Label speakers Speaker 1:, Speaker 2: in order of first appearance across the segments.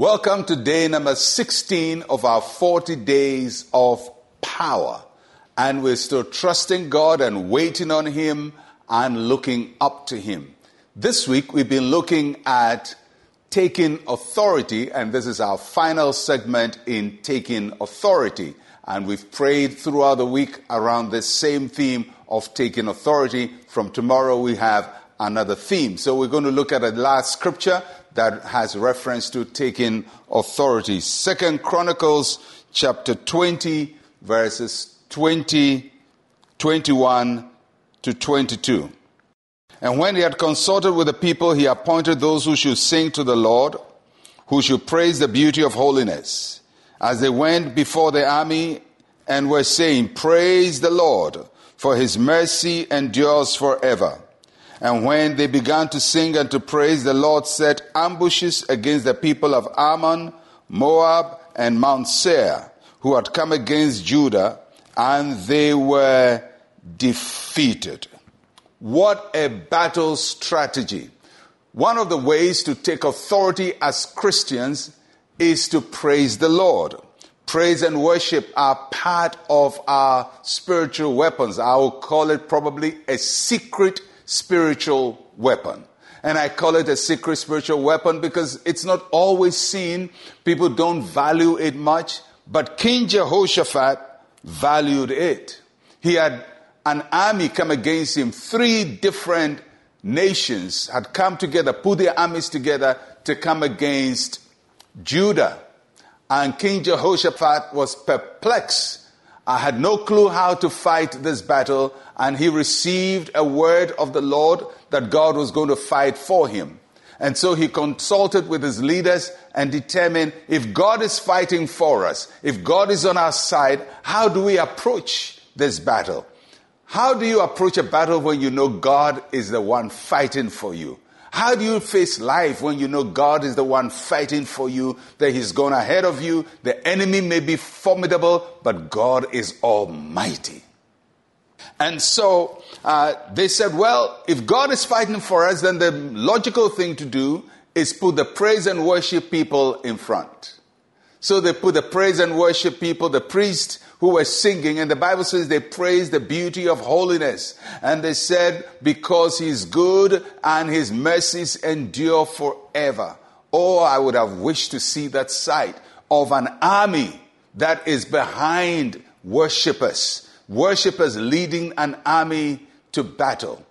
Speaker 1: Welcome to day number 16 of our 40 days of power. And we're still trusting God and waiting on Him and looking up to Him. This week we've been looking at taking authority, and this is our final segment in taking authority. And we've prayed throughout the week around this same theme of taking authority. From tomorrow we have another theme. So we're going to look at the last scripture that has reference to taking authority. Second Chronicles chapter 20 verses 20, 21 to 22. And when he had consulted with the people, he appointed those who should sing to the Lord, who should praise the beauty of holiness, as they went before the army and were saying, Praise the Lord, for his mercy endures forever. And when they began to sing and to praise, the Lord set ambushes against the people of Ammon, Moab, and Mount Seir, who had come against Judah, and they were defeated. What a battle strategy. One of the ways to take authority as Christians is to praise the Lord. Praise and worship are part of our spiritual weapons. I will call it probably a secret spiritual weapon. And I call it a secret spiritual weapon because it's not always seen. People don't value it much. But King Jehoshaphat valued it. He had an army come against him. Three different nations had come together, put their armies together to come against Judah. And King Jehoshaphat was perplexed I had no clue how to fight this battle, and he received a word of the Lord that God was going to fight for him. And so he consulted with his leaders and determined if God is fighting for us, if God is on our side, how do we approach this battle? How do you approach a battle when you know God is the one fighting for you? How do you face life when you know God is the one fighting for you, that He's gone ahead of you? The enemy may be formidable, but God is almighty. And so uh, they said, well, if God is fighting for us, then the logical thing to do is put the praise and worship people in front. So they put the praise and worship people, the priest who were singing, and the Bible says they praised the beauty of holiness. And they said, because he's good and his mercies endure forever. Oh, I would have wished to see that sight of an army that is behind worshippers, worshippers leading an army to battle.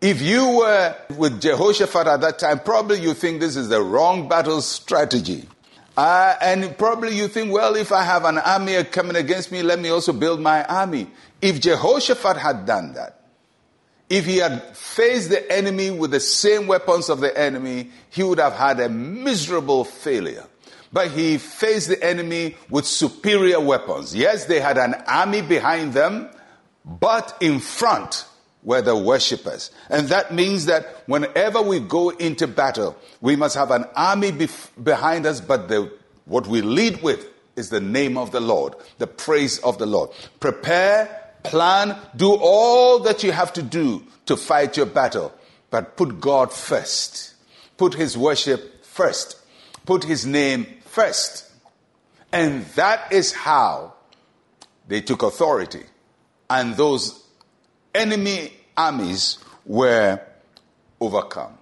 Speaker 1: If you were with Jehoshaphat at that time, probably you think this is the wrong battle strategy. Uh, and probably you think, well, if I have an army coming against me, let me also build my army. If Jehoshaphat had done that, if he had faced the enemy with the same weapons of the enemy, he would have had a miserable failure. But he faced the enemy with superior weapons. Yes, they had an army behind them, but in front were the worshippers. And that means that whenever we go into battle, we must have an army bef- behind us, but the, what we lead with is the name of the Lord, the praise of the Lord. Prepare, plan, do all that you have to do to fight your battle, but put God first. Put His worship first. Put His name first. And that is how they took authority. And those enemy armies were overcome.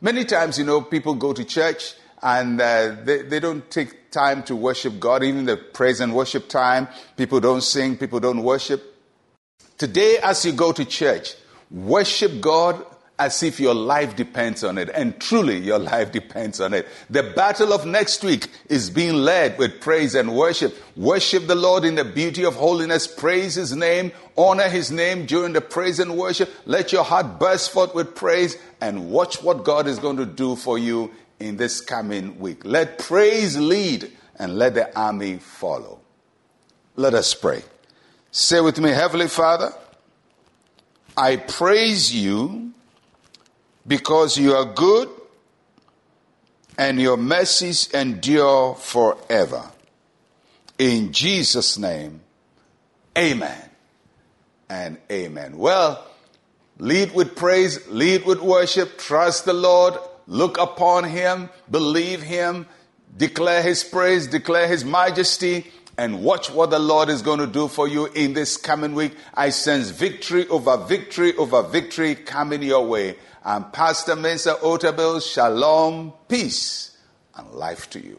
Speaker 1: Many times, you know, people go to church and uh, they, they don't take time to worship God, even the praise and worship time. People don't sing, people don't worship. Today, as you go to church, worship God as if your life depends on it. And truly, your life depends on it. The battle of next week is being led with praise and worship. Worship the Lord in the beauty of holiness. Praise His name. Honor His name during the praise and worship. Let your heart burst forth with praise and watch what God is going to do for you in this coming week. Let praise lead and let the army follow. Let us pray. Say with me, Heavenly Father, I praise you because you are good and your mercies endure forever. In Jesus' name, amen and amen. Well, lead with praise, lead with worship, trust the Lord, look upon Him, believe Him, declare His praise, declare His majesty, and watch what the Lord is going to do for you in this coming week. I sense victory over victory over victory coming your way. And Pastor Mensa Otabil. Shalom, peace, and life to you.